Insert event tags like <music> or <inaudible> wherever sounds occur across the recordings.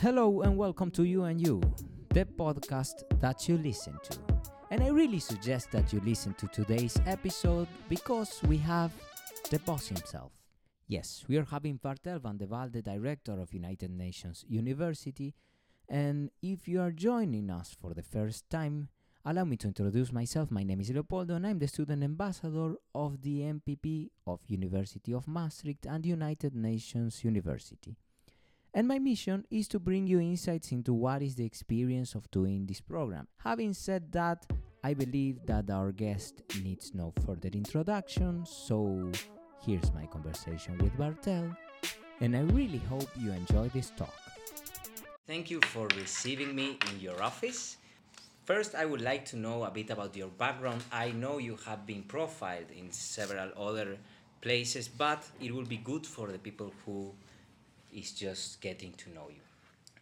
Hello and welcome to You and You, the podcast that you listen to. And I really suggest that you listen to today's episode because we have the boss himself. Yes, we are having Bartel van de the director of United Nations University. And if you are joining us for the first time, allow me to introduce myself. My name is Leopoldo and I'm the student ambassador of the MPP of University of Maastricht and United Nations University. And my mission is to bring you insights into what is the experience of doing this program. Having said that, I believe that our guest needs no further introduction, so here's my conversation with Bartel, and I really hope you enjoy this talk. Thank you for receiving me in your office. First, I would like to know a bit about your background. I know you have been profiled in several other places, but it will be good for the people who is just getting to know you.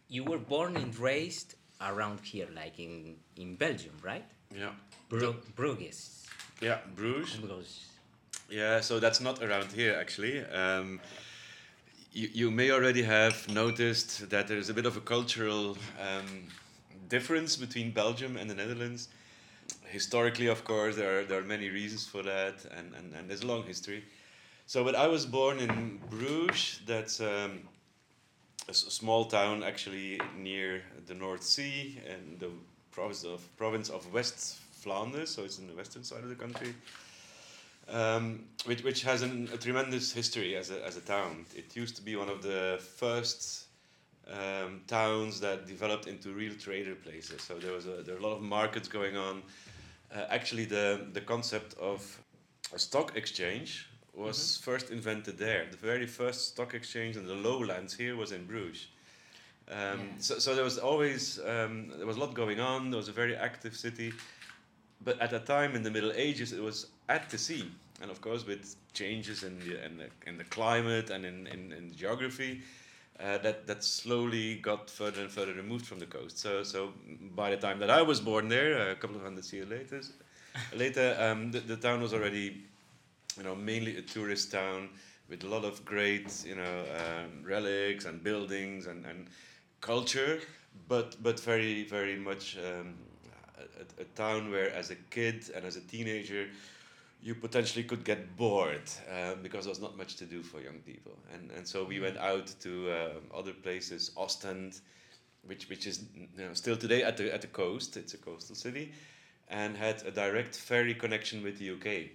You were born and raised around here, like in, in Belgium, right? Yeah. Bru- Bruges. Yeah, Bruges. Bruges. Yeah, so that's not around here actually. Um, you, you may already have noticed that there's a bit of a cultural um, difference between Belgium and the Netherlands. Historically, of course, there are, there are many reasons for that, and, and, and there's a long history. So, but I was born in Bruges, that's um, a small town actually near the North Sea and the province of, province of West Flanders, so it's in the western side of the country um, which, which has an, a tremendous history as a, as a town. It used to be one of the first um, towns that developed into real trader places. So there was a, there were a lot of markets going on. Uh, actually, the, the concept of a stock exchange was first invented there. The very first stock exchange in the lowlands here was in Bruges. Um, Yeah. so, so there was always um, there was a lot going on. There was a very active city, but at that time in the Middle Ages, it was at the sea, and of course with changes in the in the, in the climate and in in, in geography, uh, that that slowly got further and further removed from the coast. So so by the time that I was born there, a couple of hundred years later, later um, the, the town was already, you know, mainly a tourist town with a lot of great you know um, relics and buildings and and culture, but but very very much. Um, a, a town where as a kid and as a teenager you potentially could get bored uh, because there was not much to do for young people. And and so we went out to um, other places Ostend which which is you know, still today at the at the coast. It's a coastal city and had a direct ferry connection with the UK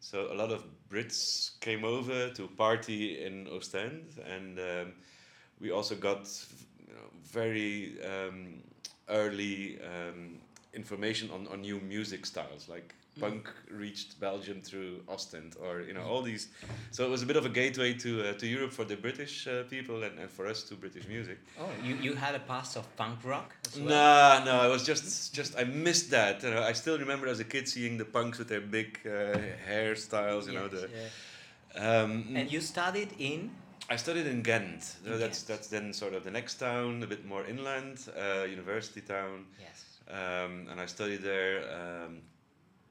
so a lot of Brits came over to party in Ostend and um, we also got you know, very um, early um, information on, on new music styles like punk reached Belgium through Ostend or you know all these so it was a bit of a gateway to uh, to Europe for the British uh, people and, and for us to British music Oh, you, you had a past of punk rock as well? Nah, no, I was just just I missed that. You know, I still remember as a kid seeing the punks with their big uh, hairstyles. You know the. yeah. Um, And you studied in? I studied in Ghent. So In that's Ghent. that's then sort of the next town, a bit more inland, uh, university town, Yes. um, and I studied there um,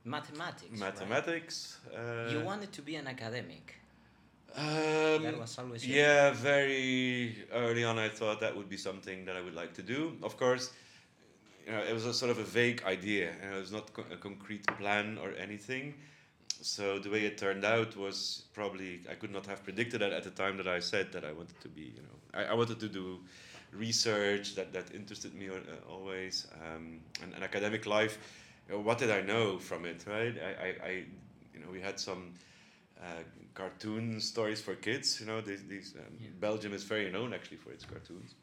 Mathematics. right? mathematics. Uh, You wanted to be an academic. Um, That was always your yeah, very early on, I thought that would be something that I would like to do. Of course, you know, it was a sort of a vague idea. You know, it was not co- a concrete plan or anything. So the way it turned out was probably I could not have predicted that at the time that I said that I wanted to be. You know, I, I wanted to do research that that interested me uh, always, um, and, and academic life. You know, what did I know from it? Right? I, I, I you know, we had some uh, cartoon stories for kids. You know, these, these um, Yeah. Belgium is very known actually for its cartoons.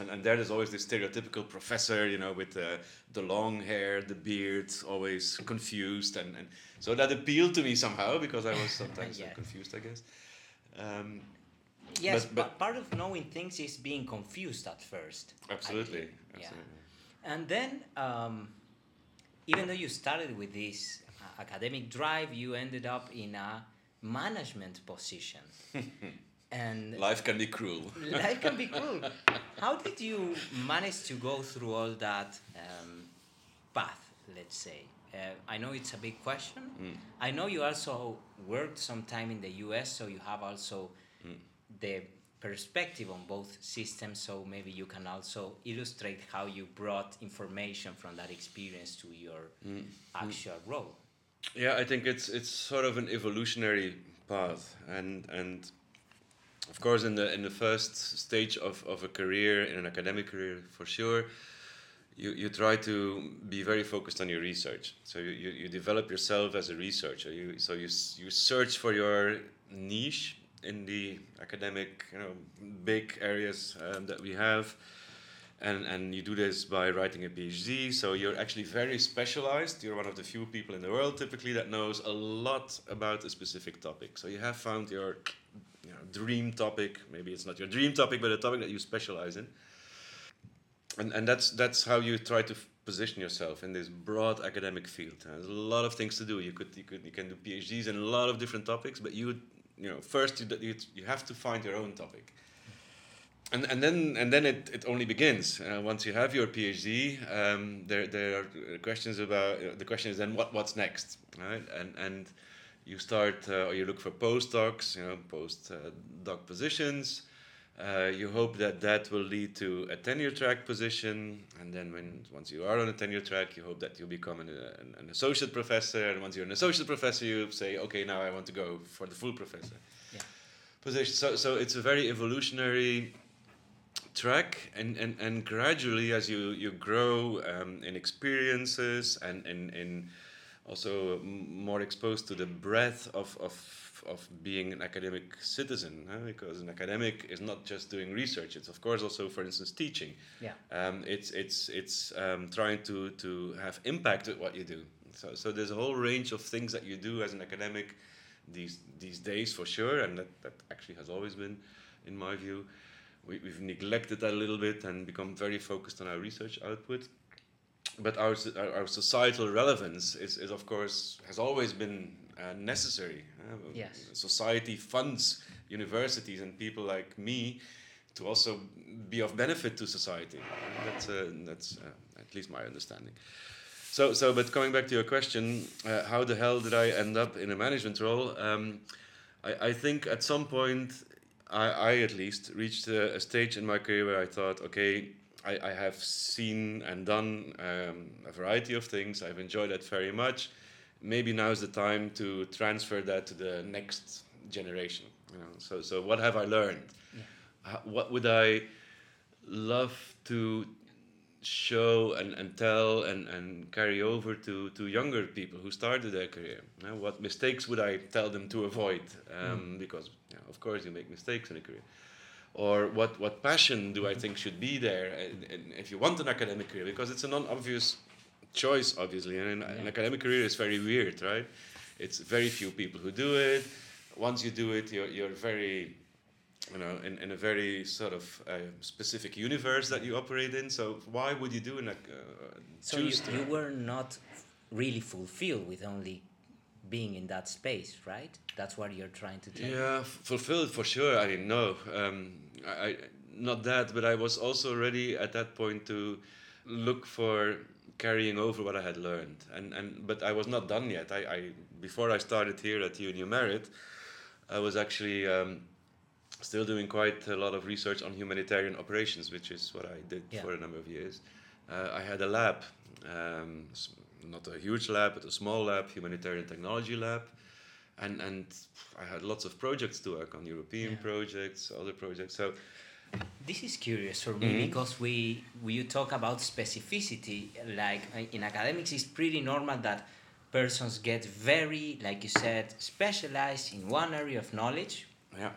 And, and there's always this stereotypical professor, you know, with uh, the long hair, the beard, always confused, and, and so that appealed to me somehow because I was <laughs> sometimes uh, Yeah. confused, I guess. Um, Yes, But- but, part of knowing things is being confused at first. I absolutely. Yeah. And then, um, even though you started with this uh, academic drive, you ended up in a management position. <laughs> and Life can be cruel. <laughs> life can be cruel. <laughs> How did you manage to go through all that um, path, let's say? Uh, I know it's a big question. Mm. I know you also worked some time in the US, so you have also Mm. the perspective on both systems so maybe you can also illustrate how you brought information from that experience to your Mm. actual role Yeah, I think it's it's sort of an evolutionary path, and and of course in the in the first stage of, of a career in an academic career for sure, you, you try to be very focused on your research. So you, you, you develop yourself as a researcher. You so you you search for your niche in the academic you know big areas um, that we have and and you do this by writing a PhD. So you're actually very specialized. You're one of the few people in the world typically that knows a lot about a specific topic. So you have found your you know, dream topic. Maybe it's not your dream topic, but a topic that you specialize in. And and that's that's how you try to position yourself in this broad academic field. There's a lot of things to do. You could you could you can do PhDs in a lot of different topics, but you you know first you, you, you have to find your own topic and and then and then it, it only begins uh, once you have your PhD. Um, there there are questions about uh, the question is then what what's next, right? And and you start uh, or you look for postdocs, you know, post uh, doc positions. Uh, you hope that that will lead to a tenure track position, and then when once you are on a tenure track, you hope that you'll become an, an, an associate professor. And once you're an associate professor, you say, okay, now I want to go for the full professor Yeah. position. So so it's a very evolutionary track and, and, and gradually as you, you grow um, in experiences and in, in also more exposed to the breadth of, of, of being an academic citizen huh? because an academic is not just doing research it's of course also for instance teaching yeah um, it's it's it's um, trying to to have impact with what you do. So so there's a whole range of things that you do as an academic these these days for sure, and that, that actually has always been, in my view, we, we've neglected that a little bit and become very focused on our research output. But our our, our societal relevance is, is of course has always been uh, necessary. uh, Yes. Society funds universities and people like me to also be of benefit to society. That's uh, that's uh, at least my understanding. So so, but coming back to your question, uh, how the hell did I end up in a management role? Um, I, I think at some point, I, I at least reached a, a stage in my career where I thought, okay, I, I have seen and done um, a variety of things. I've enjoyed that very much. Maybe now is the time to transfer that to the next generation. You know, so so what have I learned? How, what would I love to show and, and tell and, and carry over to, to younger people who started their career? What mistakes would I tell them to avoid? Um, Because, yeah, of course, you make mistakes in a career. Or what, what passion do I think should be there and, and if you want an academic career? Because it's a non obvious choice, obviously. And an, an academic career is very weird, right? It's very few people who do it. Once you do it, you're, you're very you know, in, in a very sort of uh, specific universe that you operate in. So why would you do an, uh, so you, you were not really fulfilled with only being in that space right that's what you're trying to do yeah, fulfilled for sure. I mean, no, um, I, I not that, but I was also ready at that point to look for carrying over what I had learned, and and but I was not done yet. I, I before I started here at UNU Merit, I was actually. Um, Still doing quite a lot of research on humanitarian operations, which is what I did Yeah. for a number of years. Uh, I had a lab, um, not a huge lab, but a small lab, humanitarian technology lab, and and I had lots of projects to work on, European Yeah. projects, other projects. So This is curious for me Mhm. because we we you talk about specificity. Like uh, in academics, it's pretty normal that persons get very, like you said, specialized in one area of knowledge. yeah,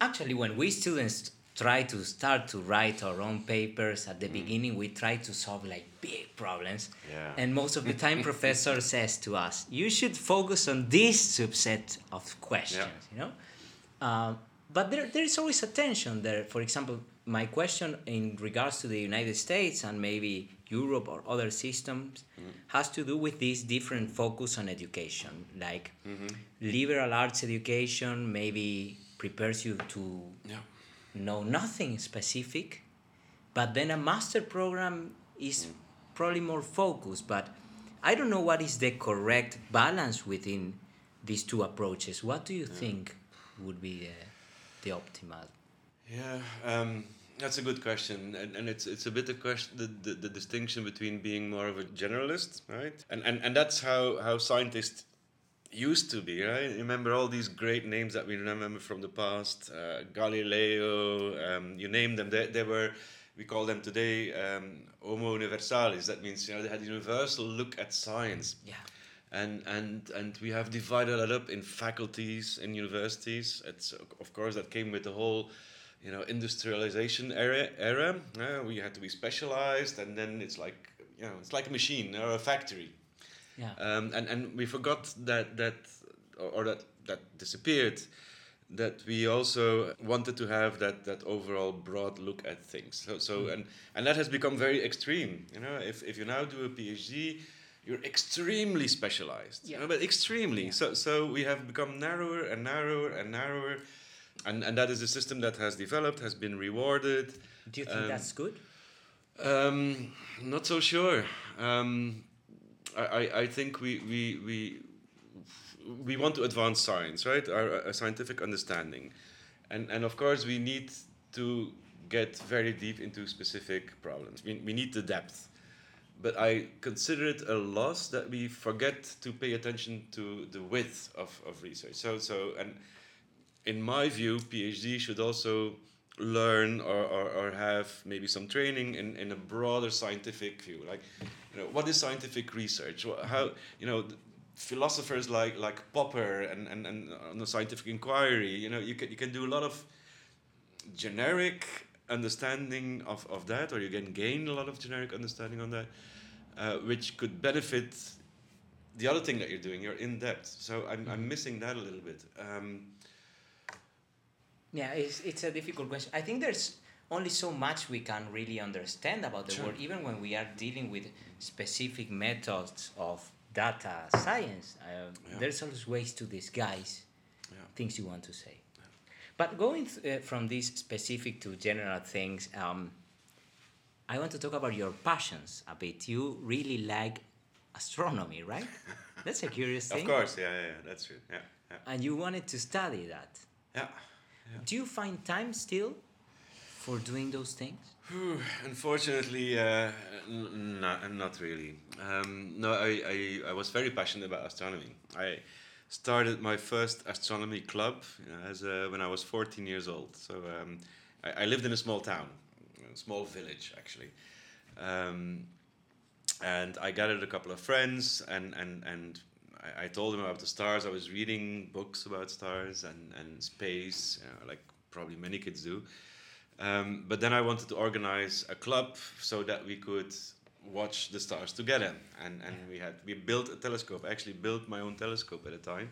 Actually, when we students try to start to write our own papers at the beginning, we try to solve like big problems. Yeah. And most of the time, <laughs> professor says to us, "You should focus on this subset of questions." Yeah. You know. Um, but there, there is always a tension there. For example, my question in regards to the United States and maybe Europe or other systems mm-hmm. has to do with this different focus on education. Like mm-hmm. liberal arts education maybe prepares you to yeah, know nothing specific, but then a master program is mm. probably more focused. But I don't know what is the correct balance within these two approaches. What do you think would be the, the optimal? Yeah, um, that's a good question, and, and it's it's a bit a question the, the, the distinction between being more of a generalist, right? And and, and that's how, how scientists used to be, right? Remember all these great names that we remember from the past, uh, Galileo, um, you name them. They, they were, we call them today um, Homo universalis. That means you know they had a universal look at science. Yeah. And, and, and we have divided that up in faculties in universities. It's of course that came with the whole you know industrialization era era. Uh, we had to be specialized and then it's like you know it's like a machine or a factory. Yeah. um, and and we forgot that that or, or that that disappeared that we also wanted to have that that overall broad look at things. So so and and that has become very extreme. You know if if you now do a phd you're extremely specialized you Yeah. know, but extremely Yeah. so so we have become narrower and narrower and narrower and and that is a system that has developed has been rewarded Do you think Um, that's good? um, not so sure. Um, I, I, I think we, we, we, we want to advance science, right? Our, our scientific understanding. And, and of course, we need to get very deep into specific problems. We, we need the depth. But I consider it a loss that we forget to pay attention to the width of, of research. So, so, and in my view, PhD should also learn or, or, or have maybe some training in, in a broader scientific view. Like, you know, what is scientific research? How, you know, philosophers like, like Popper and, and, and on the scientific inquiry, you know, you can, you can do a lot of generic understanding of, of that, or you can gain a lot of generic understanding on that, uh, which could benefit the other thing that you're doing, you're in depth. So I'm, I'm missing that a little bit. Um, Yeah, it's, it's a difficult question. I think there's only so much we can really understand about the Sure. world, even when we are dealing with specific methods of data science. Uh, Yeah. There's always ways to disguise Yeah. things you want to say. But going th- uh, from these specific to general things, um, I want to talk about your passions a bit. You really like astronomy, right? <laughs> That's a curious thing. Of course, yeah, yeah, yeah, that's true. Yeah, yeah, And you wanted to study that. yeah. Do you find time still for doing those things? Unfortunately, uh, n- not, not really. Um, no, I, I, I was very passionate about astronomy. I started my first astronomy club you know, as a, when I was 14 years old. So um, I, I lived in a small town, a small village actually. Um, and I gathered a couple of friends and, and, and I, I told them about the stars. I was reading books about stars and, and space, you know, like probably many kids do. Um, but then I wanted to organize a club so that we could watch the stars together. And, and we had we built a telescope. I actually built my own telescope at the time.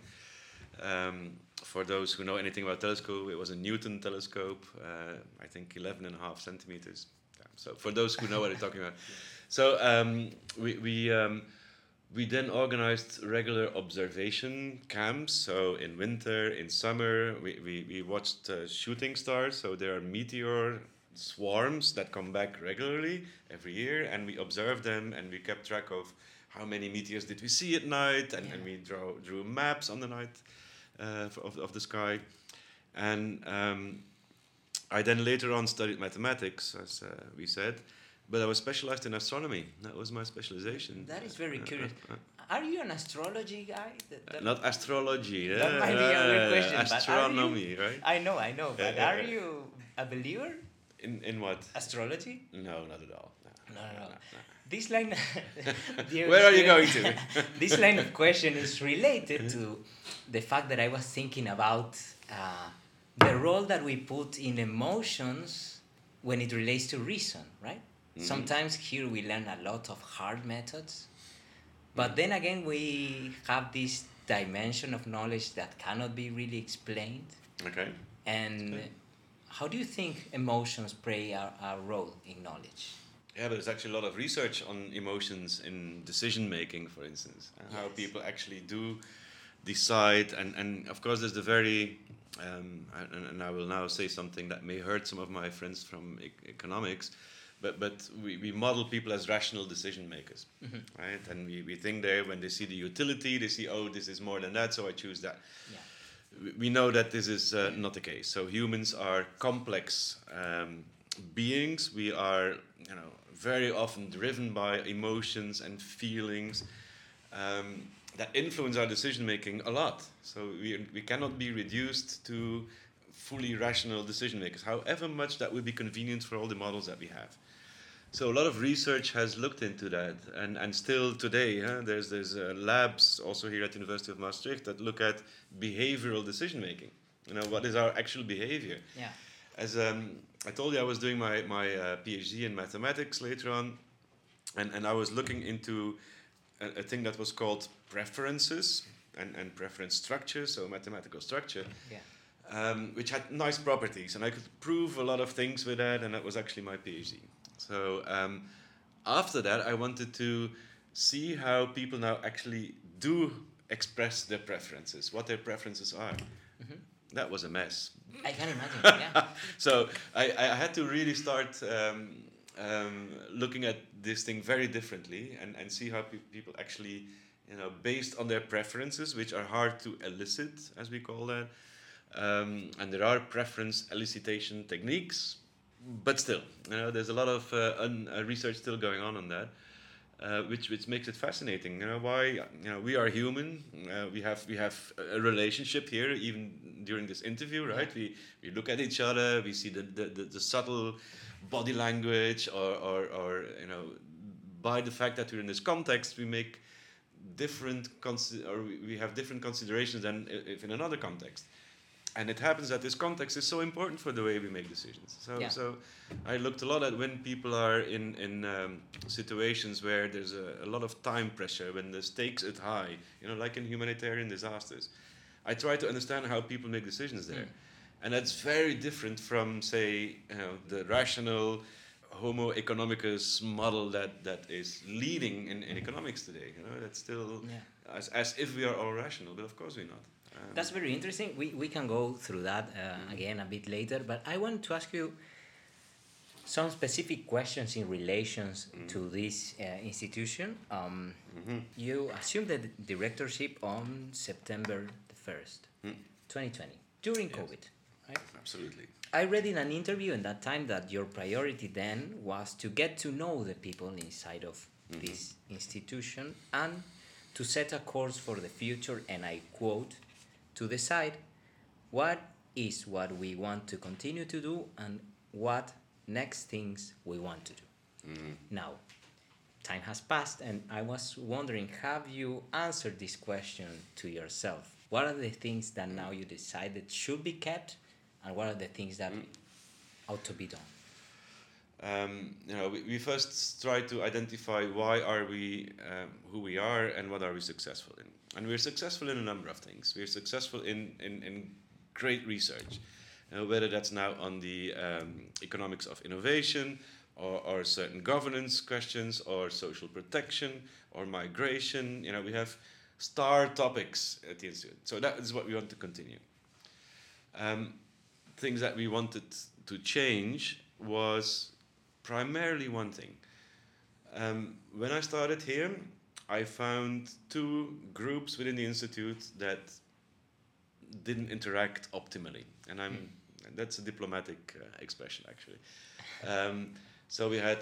Um, for those who know anything about telescope, it was a Newton telescope, uh, I think 11 and a half centimeters. Yeah, so for those who know what I'm talking about. <laughs> So um, we, we, um, we then organized regular observation camps. So in winter, in summer, we, we, we watched uh, shooting stars. So there are meteor swarms that come back regularly every year, and we observed them and we kept track of how many meteors did we see at night, and, and we draw, drew maps on the night uh, of, of the sky. And um, I then later on studied mathematics, as uh, we said, but I was specialized in astronomy. That was my specialization. That is very Uh, uh, curious. uh, Are you an astrology guy? That- uh, that- not astrology. That yeah, might be a weird uh, question, but are you- right? I know, I know, but Yeah, are you a believer? In in what? Astrology? No, not at all. No, no, no. This line. <laughs> Where are you going to? <laughs> this line of question is related to the fact that I was thinking about uh, the role that we put in emotions when it relates to reason, right? Mhm. Sometimes here we learn a lot of hard methods, but then again we have this dimension of knowledge that cannot be really explained. Okay. And Okay. How do you think emotions play a, a role in knowledge? Yeah, but there's actually a lot of research on emotions in decision making, for instance, and how people actually do decide. And, and of course, there's the very, um, and, and I will now say something that may hurt some of my friends from e- economics, but, but we, we model people as rational decision makers, right? And we, we think there when they see the utility, they see, oh, this is more than that, so I choose that. Yeah. We know that this is uh, not the case. So humans are complex um, beings. We are, you know, very often driven by emotions and feelings um, that influence our decision making a lot. So we, we cannot be reduced to fully rational decision makers, however much that would be convenient for all the models that we have. So a lot of research has looked into that, and, and still today, huh, there's there's uh, labs also here at the University of Maastricht that look at behavioral decision making. You know, what is our actual behavior? Yeah. As um, I told you, I was doing my my uh, PhD in mathematics later on, and and I was looking into a, a thing that was called preferences and and preference structure, so mathematical structure Yeah. um, which had nice properties, and I could prove a lot of things with that, and that was actually my PhD. So um, after that, I wanted to see how people now actually do express their preferences, what their preferences are. That was a mess. I can imagine. <laughs> Yeah. So I, I had to really start um, um, looking at this thing very differently and, and see how pe- people actually, you know, based on their preferences, which are hard to elicit, as we call that. Um, and there are preference elicitation techniques, but still, you know, there's a lot of uh, un, uh, research still going on on that. Uh, which which makes it fascinating. You know why? You know we are human. Uh, we have we have a relationship here, even during this interview, right? We we look at each other. We see the the, the, the subtle body language, or, or or you know, by the fact that we're in this context, we make different consi- or we have different considerations than if in another context. And it happens that this context is so important for the way we make decisions. So, Yeah. so I looked a lot at when people are in in um, situations where there's a, a lot of time pressure, when the stakes are high, you know, like in humanitarian disasters. I try to understand how people make decisions there, and that's very different from, say, you know, the rational Homo economicus model that that is leading in, in economics today. You know, that's still Yeah. as as if we are all rational, but of course we're not. Um, That's very interesting. We, we can go through that uh, again a bit later, but I want to ask you some specific questions in relations to this uh, institution. Um, You assumed the directorship on September the 1st, 2020, during COVID, right? absolutely. I read in an interview in that time that your priority then was to get to know the people inside of this institution and to set a course for the future, and I quote, to decide what is what we want to continue to do and what next things we want to do. Mm-hmm. Now, time has passed, and I was wondering have you answered this question to yourself? What are the things that now you decided should be kept, and what are the things that mm. ought to be done? Um, you know, we, we first try to identify why are we um, who we are and what are we successful in. And we're successful in a number of things. We're successful in, in, in great research, you know, whether that's now on the um, economics of innovation or, or certain governance questions or social protection or migration. You know, we have star topics at the institute. So that is what we want to continue. Um, things that we wanted to change was primarily one thing. Um, when I started here, I found two groups within the institute that didn't interact optimally, and I'm that's a diplomatic uh, expression actually. Um, so we had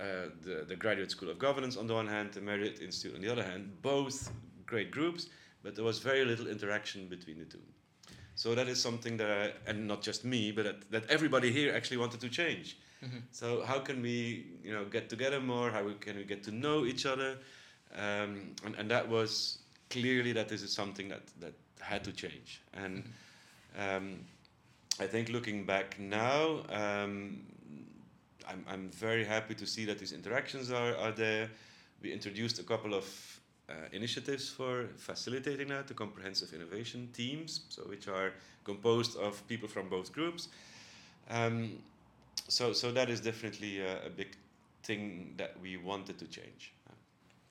uh, the the Graduate School of Governance on the one hand, the Merit Institute on the other hand, both great groups, but there was very little interaction between the two. So that is something that, I, and not just me, but that, that everybody here actually wanted to change. So how can we, you know, get together more? How we, can we get to know each other? Um, and, and that was clearly that this is something that, that had to change. And um, I think looking back now, um, I'm, I'm very happy to see that these interactions are, are there. We introduced a couple of uh, initiatives for facilitating that, the comprehensive innovation teams, so which are composed of people from both groups. Um, so, so that is definitely a, a big thing that we wanted to change.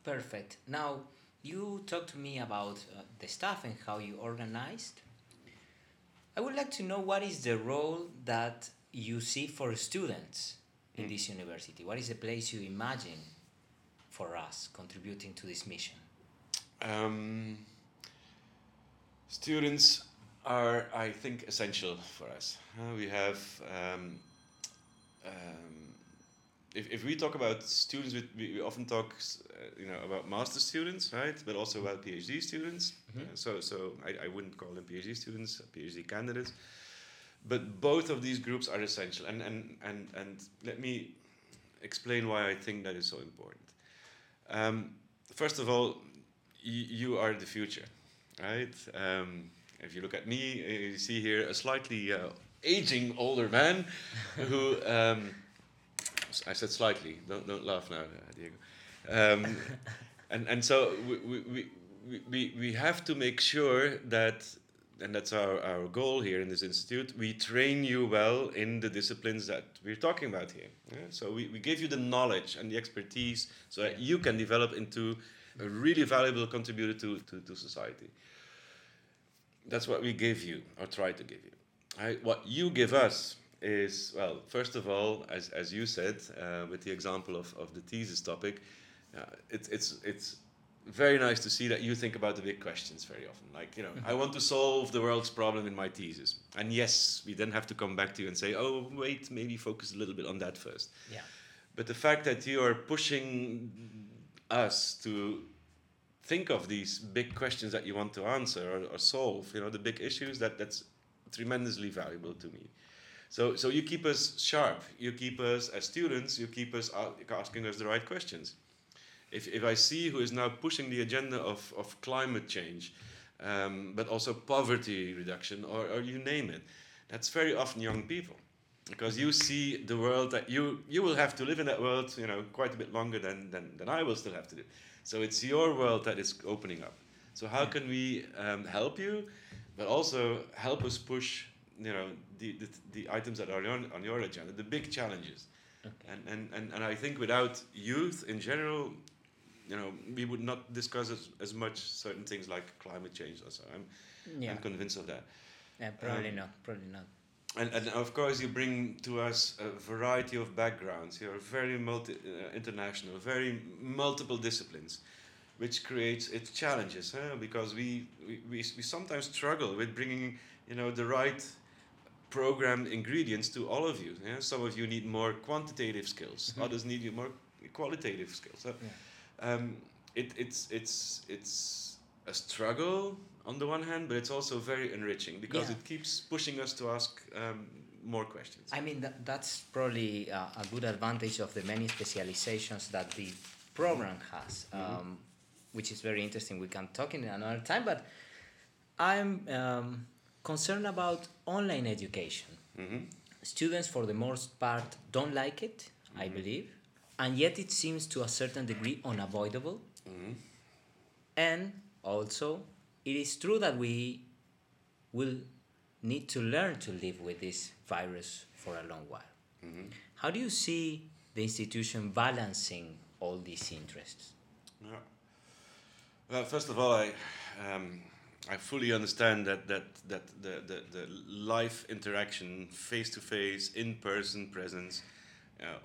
Perfect. Now, you talked to me about uh, the staff and how you organized. I would like to know what is the role that you see for students in this university? What is the place you imagine for us contributing to this mission? Um, students are, I think, essential for us. Uh, we have, um, um, if, if we talk about students, we, we often talk, uh, you know, about master students, right? But also about PhD students. Mhm. Uh, so, so I, I wouldn't call them PhD students, PhD candidates. But both of these groups are essential, and and and and let me explain why I think that is so important. Um, first of all, y- you are the future, right? Um, if you look at me, uh, you see here a slightly uh, aging older man who. Um, I said slightly. Don't don't laugh now, Diego. Um, and and so we, we, we, we, we have to make sure that and that's our, our goal here in this institute we train you well in the disciplines that we're talking about here yeah? so we, we give you the knowledge and the expertise so that you can develop into a really valuable contributor to, to, to society that's what we give you or try to give you right? what you give us is well first of all as, as you said uh, with the example of, of the thesis topic uh, it's it's it's very nice to see that you think about the big questions very often. Like, you know, I want to solve the world's problem in my thesis. And yes, we then have to come back to you and say, oh, wait, maybe focus a little bit on that first. Yeah. But the fact that you are pushing us to think of these big questions that you want to answer or, or solve, you know, the big issues, that, that's tremendously valuable to me. So, so you keep us sharp. You keep us, as students, you keep us asking us the right questions if, if I see who is now pushing the agenda of, of climate change, um, but also poverty reduction, or, or you name it, that's very often young people. Because you see the world that you, you will have to live in that world, you know, quite a bit longer than, than, than I will still have to do. So it's your world that is opening up. So how can we um, help you, but also help us push, you know, the, the, the items that are on, on your agenda, the big challenges. Okay. And, and, and, and I think without youth in general, you know, we would not discuss as, as much certain things like climate change or so. I'm, Yeah. I'm convinced of that. yeah probably um, not. Probably not. And, and of course, you bring to us a variety of backgrounds. You're very multi, uh, international, very multiple disciplines, which creates its challenges. Huh? Because we, we, we, we sometimes struggle with bringing, you know, the right program ingredients to all of you. Yeah? Some of you need more quantitative skills. Mhm. Others need you more qualitative skills. So, um, it, it's it's it's a struggle on the one hand, but it's also very enriching because Yeah. it keeps pushing us to ask um, more questions. I mean, that, that's probably uh, a good advantage of the many specializations that the program has, um, which is very interesting. We can talk in another time, but I'm um, concerned about online education. hmm Students, for the most part, don't like it, I believe, and yet it seems to a certain degree unavoidable. hmm And also, it is true that we will need to learn to live with this virus for a long while. hmm How do you see the institution balancing all these interests? Yeah. Well, first of all, I um, I fully understand that that that the the, the life interaction, face to face, in person presence, uh,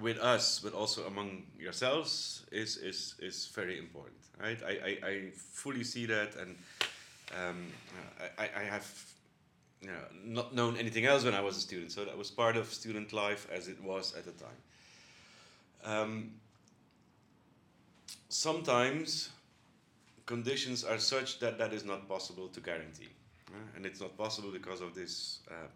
with us, but also among yourselves, is is is very important, right? I I, I fully see that, and um, I I have. You know, not known anything else when I was a student, so that was part of student life as it was at the time. Um, sometimes conditions are such that that is not possible to guarantee. uh, and it's not possible because of this uh,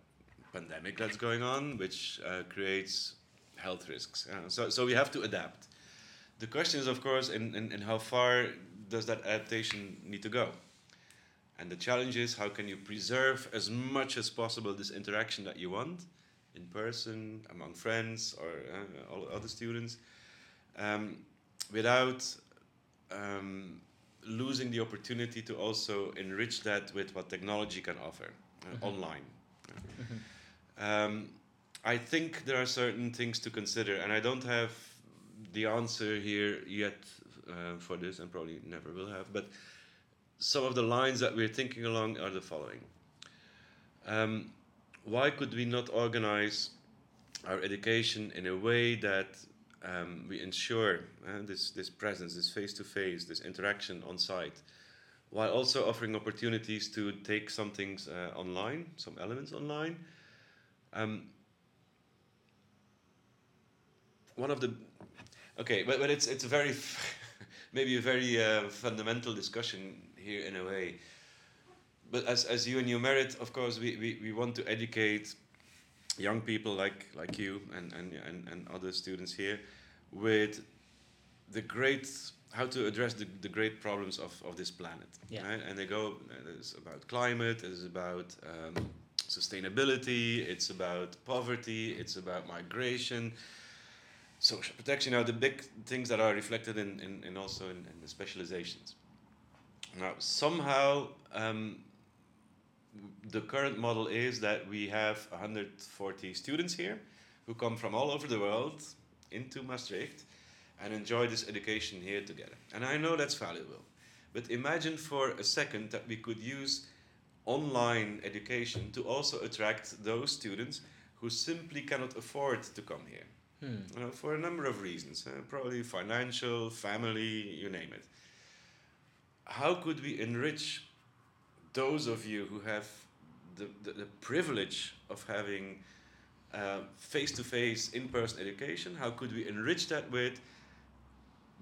pandemic that's going on, which uh, creates health risks. so, so we have to adapt. The question is, of course, in, in, in how far does that adaptation need to go? And the challenge is, how can you preserve as much as possible this interaction that you want in person, among friends, or uh, all other students, um, without um, losing the opportunity to also enrich that with what technology can offer uh, Mhm. online. Um, I think there are certain things to consider, and I don't have the answer here yet uh, for this, and probably never will have. But some of the lines that we're thinking along are the following: um, Why could we not organize our education in a way that um, we ensure uh, this this presence, this face to face, this interaction on site, while also offering opportunities to take some things uh, online, some elements online. Um, one of the okay, but, but it's it's a very <laughs> maybe a very uh, fundamental discussion here in a way. But as as UNU-MERIT, of course, we, we, we want to educate young people like like you and and, and, and other students here with the great how to address the, the great problems of, of this planet. Yeah. Right? And they go, it's about climate, it's about um, sustainability, it's about poverty, it's about migration, social protection, know, the big things that are reflected in, in, in also in, in the specializations. Now, somehow, um, the current model is that we have 140 students here who come from all over the world into Maastricht and enjoy this education here together. And I know that's valuable. But imagine for a second that we could use online education to also attract those students who simply cannot afford to come here. Hmm. You know, for a number of reasons, uh, probably financial, family, you name it. How could we enrich those of you who have the, the, the privilege of having face to face, in person education? How could we enrich that with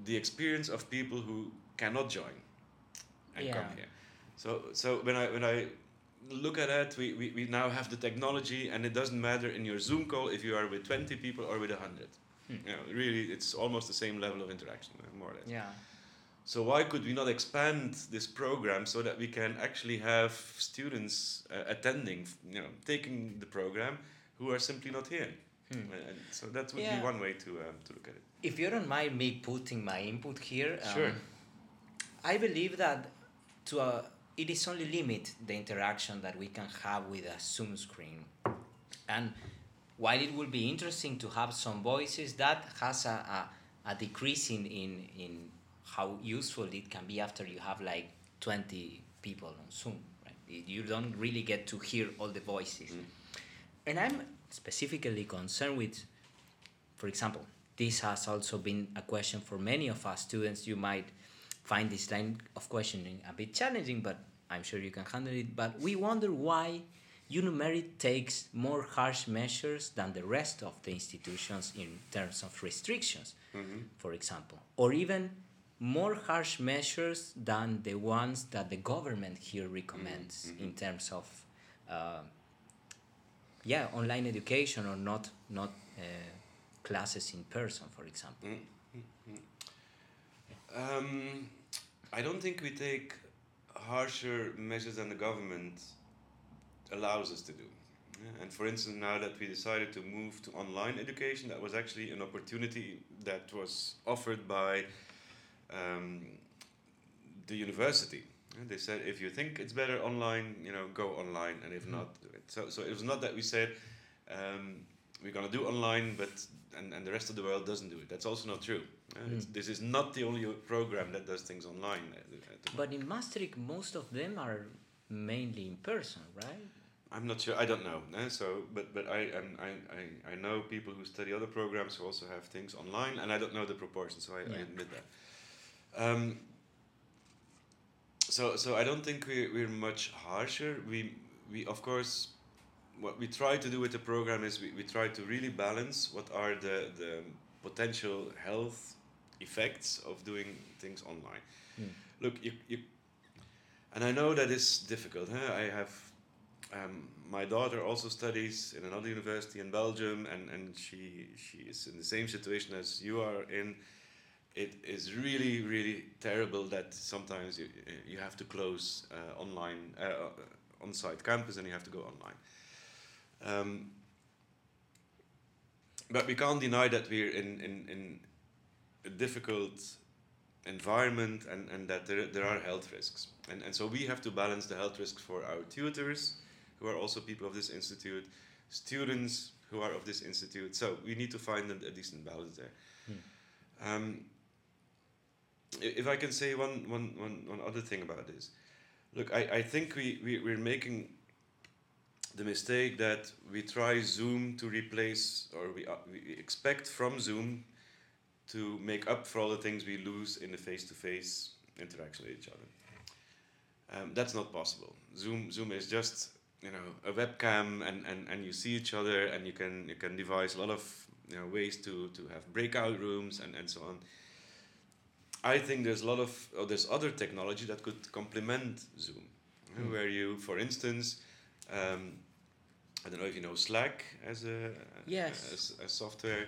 the experience of people who cannot join and come here? So, so when I when I look at that, we, we, we now have the technology, and it doesn't matter in your Zoom call if you are with 20 people or with 100. Hmm. You know, really, it's almost the same level of interaction, uh, more or less. Yeah. So why could we not expand this program so that we can actually have students uh, attending, you know, taking the program, who are simply not here? Hmm. And so that would Yeah. be one way to um, to look at it. If you don't mind me putting my input here, um, Sure. I believe that to a, it is only limit the interaction that we can have with a Zoom screen, and while it will be interesting to have some voices, that has a, a, a decrease in, in, in how useful it can be after you have like 20 people on Zoom, right? You don't really get to hear all the voices. Mm. And I'm specifically concerned with for example, this has also been a question for many of our students. You might find this line of questioning a bit challenging, but I'm sure you can handle it. But we wonder why UNUMERIT takes more harsh measures than the rest of the institutions in terms of restrictions, for example, or even more harsh measures than the ones that the government here recommends in terms of uh, yeah online education or not not uh, classes in person for example. Um, I don't think we take harsher measures than the government allows us to do. Yeah, And for instance, now that we decided to move to online education, that was actually an opportunity that was offered by um, the university. And they said, if you think it's better online, you know, go online, and if not, do it. So, so it was not that we said um, we're gonna do online, but and, and the rest of the world doesn't do it. That's also not true. Uh, it's- This is not the only program that does things online. at the but in maastricht most of them are mainly in person right I'm not sure. I don't know. eh, so, but but I, um, I I I know people who study other programs who also have things online, and I don't know the proportions. So I, I admit that. Um, so so I don't think we we're much harsher. We we of course. What we try to do with the program is we, we try to really balance what are the, the potential health effects of doing things online. Hmm. Look, you, you, and I know that is difficult. Huh? I have um, my daughter also studies in another university in Belgium, and, and she she is in the same situation as you are in. It is really really terrible that sometimes you you have to close uh, online uh, on-site campus and you have to go online. Um, but we can't deny that we're in, in, in a difficult environment and, and that there, there are health risks. And, and so we have to balance the health risks for our tutors, who are also people of this institute, students who are of this institute. So we need to find a, a decent balance there. Um, i- if I can say one, one, one, one other thing about this. Look, I, I think we, we, we're making the mistake that we try Zoom to replace, or we, uh, we expect from Zoom to make up for all the things we lose in the face-to-face interaction with each other. Um, that's not possible. Zoom Zoom is just you know a webcam and, and, and you see each other and you can you can devise a lot of you know ways to, to have breakout rooms and, and so on. I think there's a lot of or there's other technology that could complement Zoom, mm. where you, for instance, um, I don't know if you know Slack as a yes. as a software.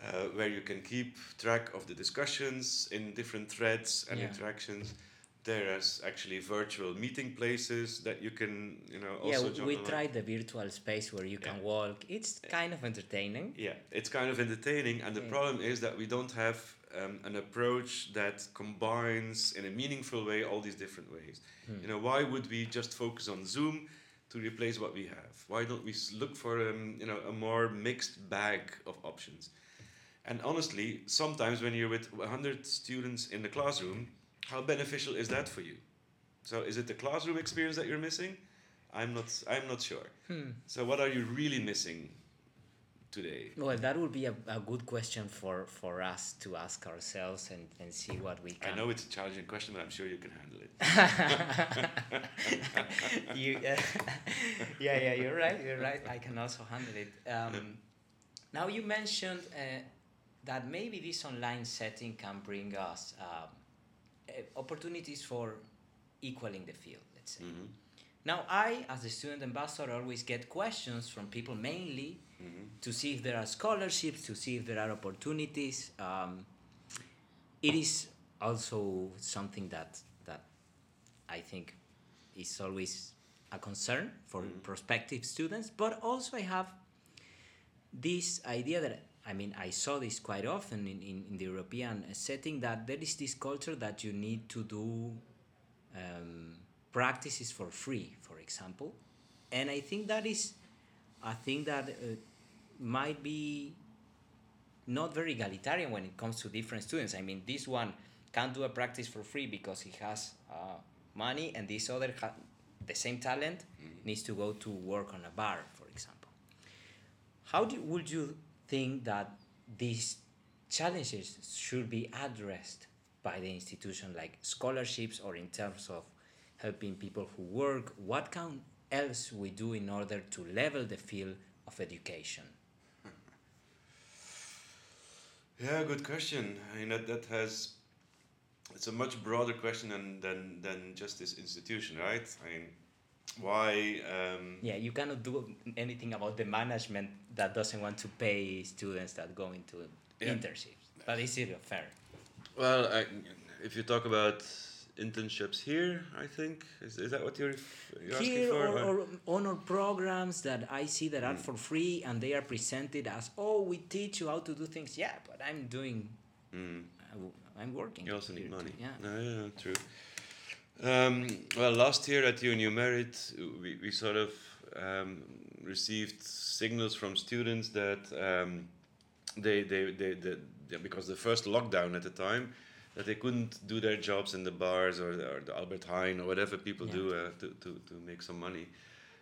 Uh, where you can keep track of the discussions in different threads and yeah. interactions there's actually virtual meeting places that you can you know also yeah we tried the virtual space where you can walk it's kind of entertaining yeah it's kind of entertaining and the yeah. problem is that we don't have um, an approach that combines in a meaningful way all these different ways hmm. you know why would we just focus on zoom to replace what we have why don't we look for um, you know a more mixed bag of options and honestly sometimes when you're with 100 students in the classroom how beneficial is that for you? So is it the classroom experience that you're missing? I'm not. I'm not sure. Hmm. So what are you really missing today? Well, that would be a, a good question for, for us to ask ourselves and, and see what we can. I know it's a challenging question, but I'm sure you can handle it. <laughs> you, uh, <laughs> yeah, yeah, you're right. You're right. I can also handle it. Um, now you mentioned uh, that maybe this online setting can bring us. Um, uh, opportunities for equaling the field, let's say. Mm-hmm. Now, I, as a student ambassador, always get questions from people mainly mm-hmm. to see if there are scholarships, to see if there are opportunities. Um, it is also something that that I think is always a concern for mm-hmm. prospective students, but also I have this idea that I mean, I saw this quite often in, in, in the European setting that there is this culture that you need to do um, practices for free, for example. And I think that is a thing that uh, might be not very egalitarian when it comes to different students. I mean, this one can't do a practice for free because he has uh, money, and this other, ha- the same talent, mm-hmm. needs to go to work on a bar, for example. How do, would you think that these challenges should be addressed by the institution, like scholarships or in terms of helping people who work. What can else we do in order to level the field of education? Yeah, good question. I mean that that has it's a much broader question than than, than just this institution, right? I mean why um, yeah you cannot do anything about the management that doesn't want to pay students that go into yeah. internships but is it fair well I, if you talk about internships here i think is, is that what you're, you're here or, or, honor programs that i see that are mm. for free and they are presented as oh we teach you how to do things yeah but i'm doing mm. I, am working you also need money yeah. No, yeah true um, well, last year at UNU-MERIT, we, we sort of um, received signals from students that um, they, they, they, they, because the first lockdown at the time, that they couldn't do their jobs in the bars or, or the Albert Heijn or whatever people yeah. do uh, to, to, to make some money.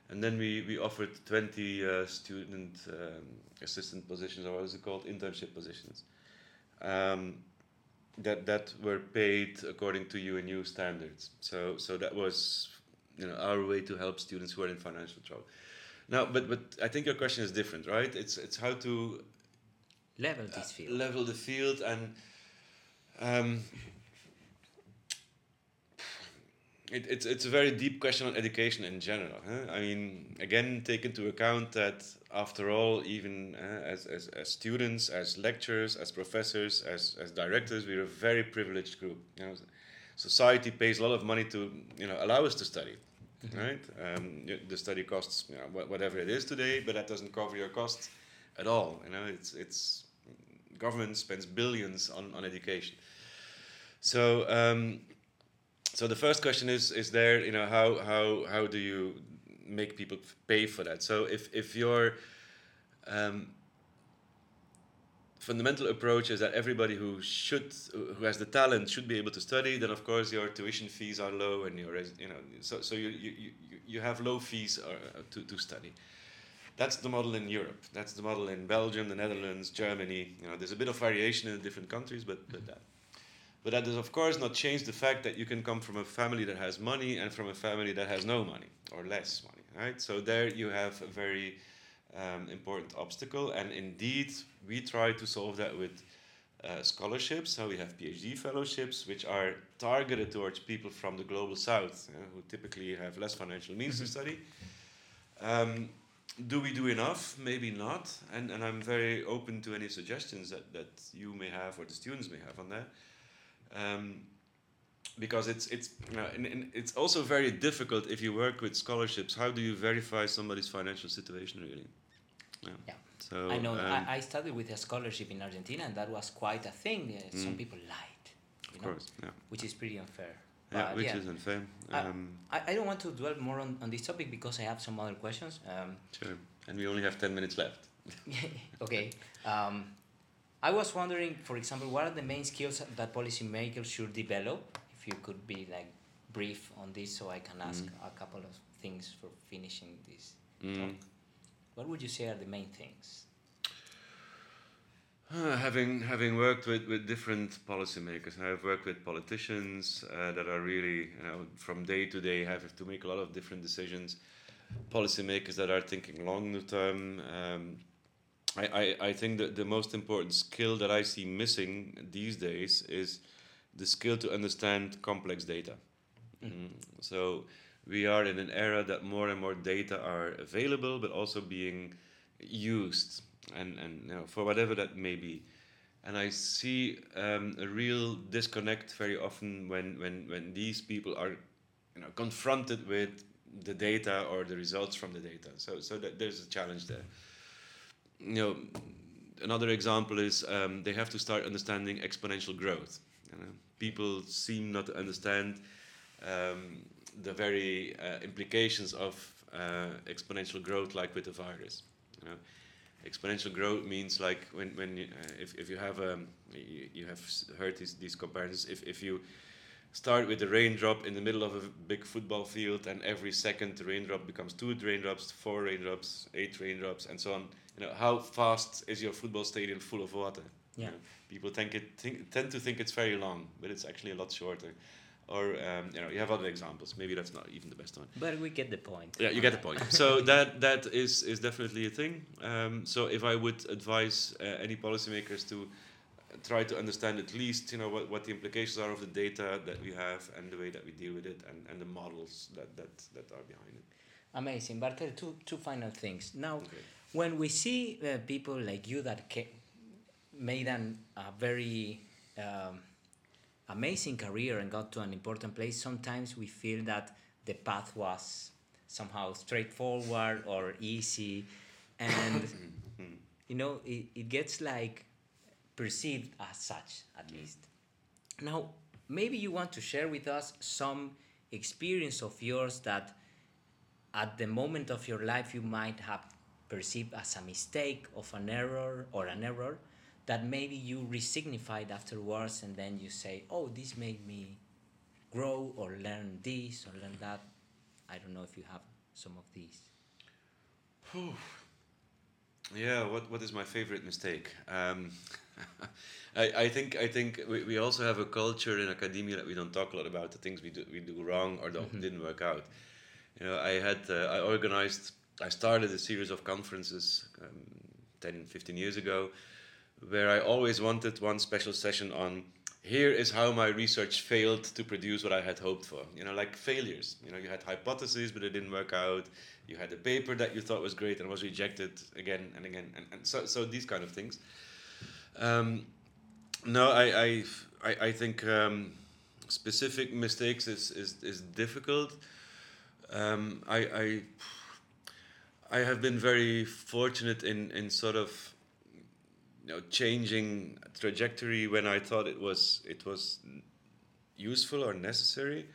And then we, we offered 20 uh, student um, assistant positions, or what is it called? Internship positions. Um, that that were paid according to UNU standards. So so that was you know our way to help students who are in financial trouble. Now, but but I think your question is different, right? It's it's how to level this field, uh, level the field, and um, it, it's it's a very deep question on education in general. Huh? I mean, again, take into account that after all, even uh, as, as as students, as lecturers, as professors, as as directors, we're a very privileged group. You know, society pays a lot of money to you know allow us to study. Mm-hmm. Right, um, the study costs you know, whatever it is today, but that doesn't cover your costs at all. You know, it's it's government spends billions on, on education. So um, so the first question is is there you know how how how do you make people pay for that so if if your um, fundamental approach is that everybody who should who has the talent should be able to study then of course your tuition fees are low and your you know so so you you, you, you have low fees uh, to, to study that's the model in Europe. That's the model in Belgium, the Netherlands, Germany. You know, there's a bit of variation in the different countries, but, but that. But that does, of course, not change the fact that you can come from a family that has money and from a family that has no money or less money, right? So there you have a very um, important obstacle, and indeed we try to solve that with uh, scholarships. So we have PhD fellowships, which are targeted towards people from the global south, uh, who typically have less financial means to Mhm. study. Um, do we do enough? Maybe not. And, and I'm very open to any suggestions that, that you may have or the students may have on that. Um, because it's it's you know, and, and it's also very difficult if you work with scholarships. How do you verify somebody's financial situation really? Yeah. Yeah. So I know. um, I, I studied with a scholarship in Argentina, and that was quite a thing. Uh, Some Mm. people lied, you of know, course, yeah, which is pretty unfair. Yeah, which yeah. is unfair. I- Um, I, I don't want to dwell more on, on this topic because I have some other questions. Um, sure. And we only have ten minutes left. <laughs> okay. Um, I was wondering, for example, what are the main skills that policymakers should develop? If you could be like brief on this, so I can ask Mm. a couple of things for finishing this. Mm. What would you say are the main things? Uh, having having worked with, with different policymakers, I've worked with politicians uh, that are really you know from day to day have to make a lot of different decisions. Policymakers that are thinking long term. Um, I, I, I think that the most important skill that I see missing these days is the skill to understand complex data. Mm. So we are in an era that more and more data are available, but also being used, and and you know, for whatever that may be. And I see um, a real disconnect very often when, when, when these people are you know, confronted with the data or the results from the data. So, so that there's a challenge there. You know, another example is um, they have to start understanding exponential growth. You know? People seem not to understand um, the very uh, implications of uh, exponential growth, like with the virus. You know? Exponential growth means like when, when you, uh, if, if you have um, you, you have heard these, these comparisons. If, if you start with a raindrop in the middle of a big football field, and every second the raindrop becomes two raindrops, four raindrops, eight raindrops, and so on. You know how fast is your football stadium full of water? You Yeah. know, people think it think, tend to think it's very long, but it's actually a lot shorter. Or um, you know, you have other examples. Maybe that's not even the best one. But we get the point. Yeah, you get the point. So <laughs> that that is is definitely a thing. Um, so if I would advise uh, any policymakers to try to understand at least you know what, what the implications are of the data that we have and the way that we deal with it and, and the models that, that, that are behind it. Amazing. Bartel, two, two final things. Now, Okay. when we see uh, people like you that made an, a very um, amazing career and got to an important place, sometimes we feel that the path was somehow straightforward or easy. And, <coughs> you know, it, it gets like perceived as such, at least. Now, maybe you want to share with us some experience of yours that at the moment of your life you might have perceived as a mistake of an error or an error that maybe you resignified afterwards and then you say oh this made me grow or learn this or learn that i don't know if you have some of these Yeah, what, what is my favorite mistake? Um, <laughs> I, I think I think we, we also have a culture in academia that we don't talk a lot about the things we do we do wrong or don't didn't work out. You know, I had uh, I organized I started a series of conferences um, 10, 15 years ago, where I always wanted one special session on here is how my research failed to produce what I had hoped for. You know, like failures. You know, you had hypotheses, but it didn't work out. You had a paper that you thought was great and was rejected again and again, and, and so so these kind of things. Um, no, I I I, I think um, specific mistakes is is, is difficult. Um, I, I I have been very fortunate in in sort of you know changing trajectory when I thought it was it was useful or necessary.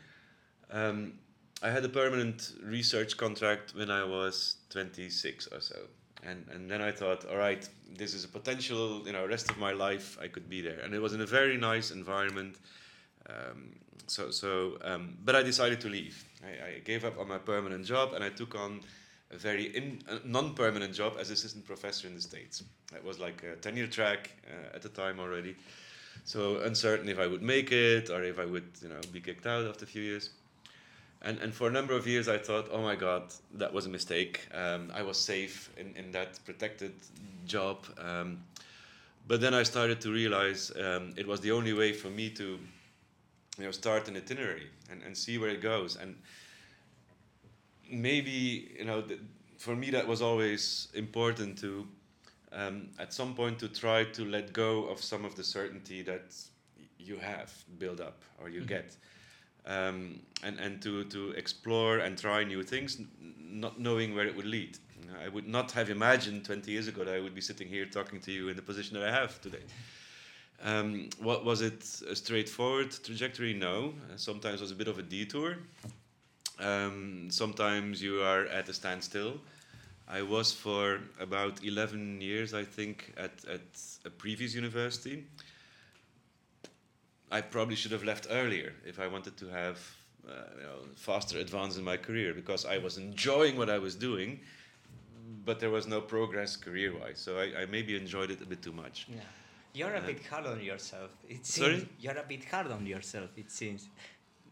Um, I had a permanent research contract when I was 26 or so. And, and then I thought, all right, this is a potential, you know, rest of my life I could be there. And it was in a very nice environment. Um, so, so um, but I decided to leave. I, I gave up on my permanent job and I took on a very in, a non-permanent job as assistant professor in the States. It was like a tenure track uh, at the time already. So uncertain if I would make it or if I would, you know, be kicked out after a few years. And, and for a number of years, I thought, oh my God, that was a mistake. Um, I was safe in, in that protected job. Um, but then I started to realize um, it was the only way for me to you know, start an itinerary and, and see where it goes. And maybe, you know, for me, that was always important to, um, at some point, to try to let go of some of the certainty that you have built up or you mm-hmm. get um, and and to to explore and try new things, not knowing where it would lead. I would not have imagined 20 years ago that I would be sitting here talking to you in the position that I have today. Um, what was it a straightforward trajectory? No. Uh, sometimes it was a bit of a detour. Um, sometimes you are at a standstill. I was for about 11 years, I think, at, at a previous university. I probably should have left earlier if I wanted to have uh, you know, faster advance in my career because I was enjoying what I was doing, but there was no progress career wise. So I, I, maybe enjoyed it a bit too much. Yeah. You're a uh, bit hard on yourself. It seems. Sorry? You're a bit hard on yourself, it seems.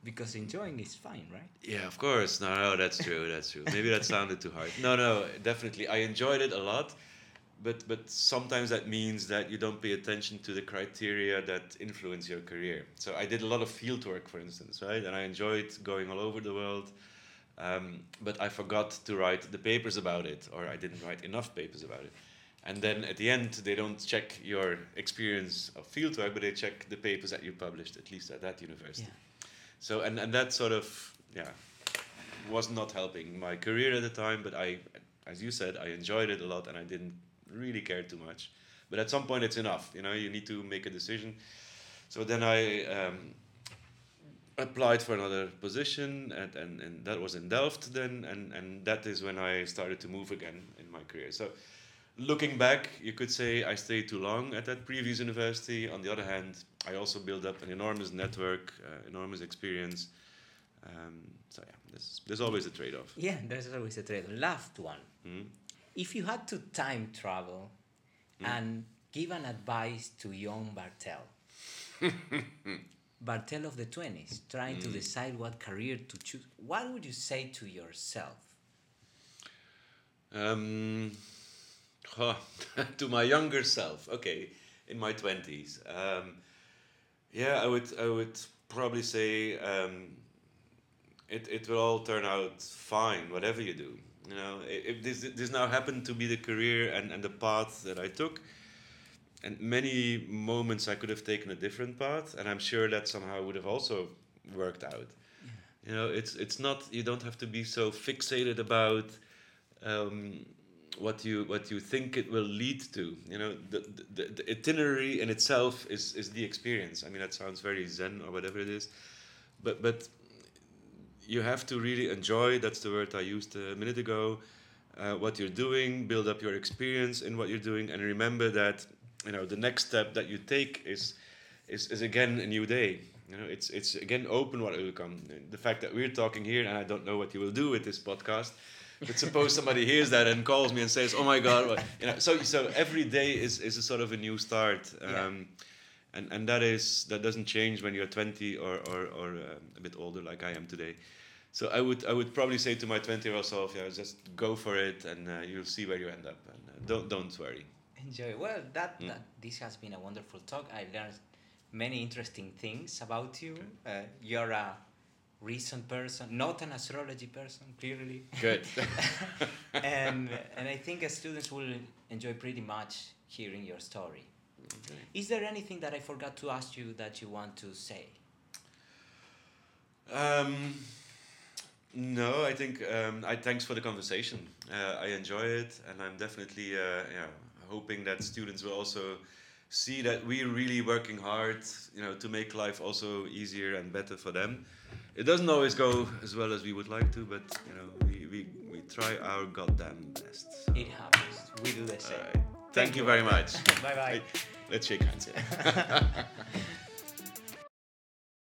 Because enjoying is fine, right? Yeah, of course. No, no, that's true. That's true. Maybe that sounded too hard. No, no, definitely. I enjoyed it a lot but but sometimes that means that you don't pay attention to the criteria that influence your career. So I did a lot of field work, for instance, right? And I enjoyed going all over the world, um, but I forgot to write the papers about it, or I didn't write enough papers about it. And then at the end, they don't check your experience of field work, but they check the papers that you published, at least at that university. Yeah. So and and that sort of yeah was not helping my career at the time, but I, as you said, I enjoyed it a lot, and I didn't really care too much. But at some point, it's enough. You know, you need to make a decision. So then I um, applied for another position, and, and, and that was in Delft then, and, and that is when I started to move again in my career. So looking back, you could say I stayed too long at that previous university. On the other hand, I also built up an enormous network, uh, enormous experience. Um, so yeah, there's, there's always a trade-off. Yeah, there's always a trade-off. Last one. Mm-hmm if you had to time travel mm. and give an advice to young Bartel, <laughs> Bartel of the 20s, trying mm. to decide what career to choose, what would you say to yourself? Um, <laughs> to my younger self, okay, in my 20s. Um, yeah, I would, I would probably say um, it, it will all turn out fine, whatever you do. You know, if this this now happened to be the career and, and the path that I took, and many moments I could have taken a different path, and I'm sure that somehow would have also worked out. Yeah. You know, it's it's not you don't have to be so fixated about um, what you what you think it will lead to. You know, the, the, the itinerary in itself is is the experience. I mean, that sounds very zen or whatever it is, but but you have to really enjoy that's the word i used a minute ago uh, what you're doing build up your experience in what you're doing and remember that you know the next step that you take is is, is again a new day you know it's it's again open what will come the fact that we're talking here and i don't know what you will do with this podcast but suppose somebody hears that and calls me and says oh my god you know so so every day is is a sort of a new start um, yeah. and and that is that doesn't change when you're 20 or or, or um, a bit older like i am today so I would I would probably say to my 20 year old self, yeah, just go for it, and uh, you'll see where you end up, and uh, don't don't worry. Enjoy. Well, that, mm. that, this has been a wonderful talk. I learned many interesting things about you. Uh, you're a recent person, not an astrology person, clearly. Good. <laughs> and <laughs> and I think students will enjoy pretty much hearing your story. Okay. Is there anything that I forgot to ask you that you want to say? Um, no, I think um, I thanks for the conversation. Uh, I enjoy it, and I'm definitely uh, yeah, hoping that students will also see that we're really working hard, you know, to make life also easier and better for them. It doesn't always go as well as we would like to, but you know, we, we, we try our goddamn best. So. It happens. We do the same. Thank, Thank, you very much. <laughs> bye bye. Let's shake hands. <laughs>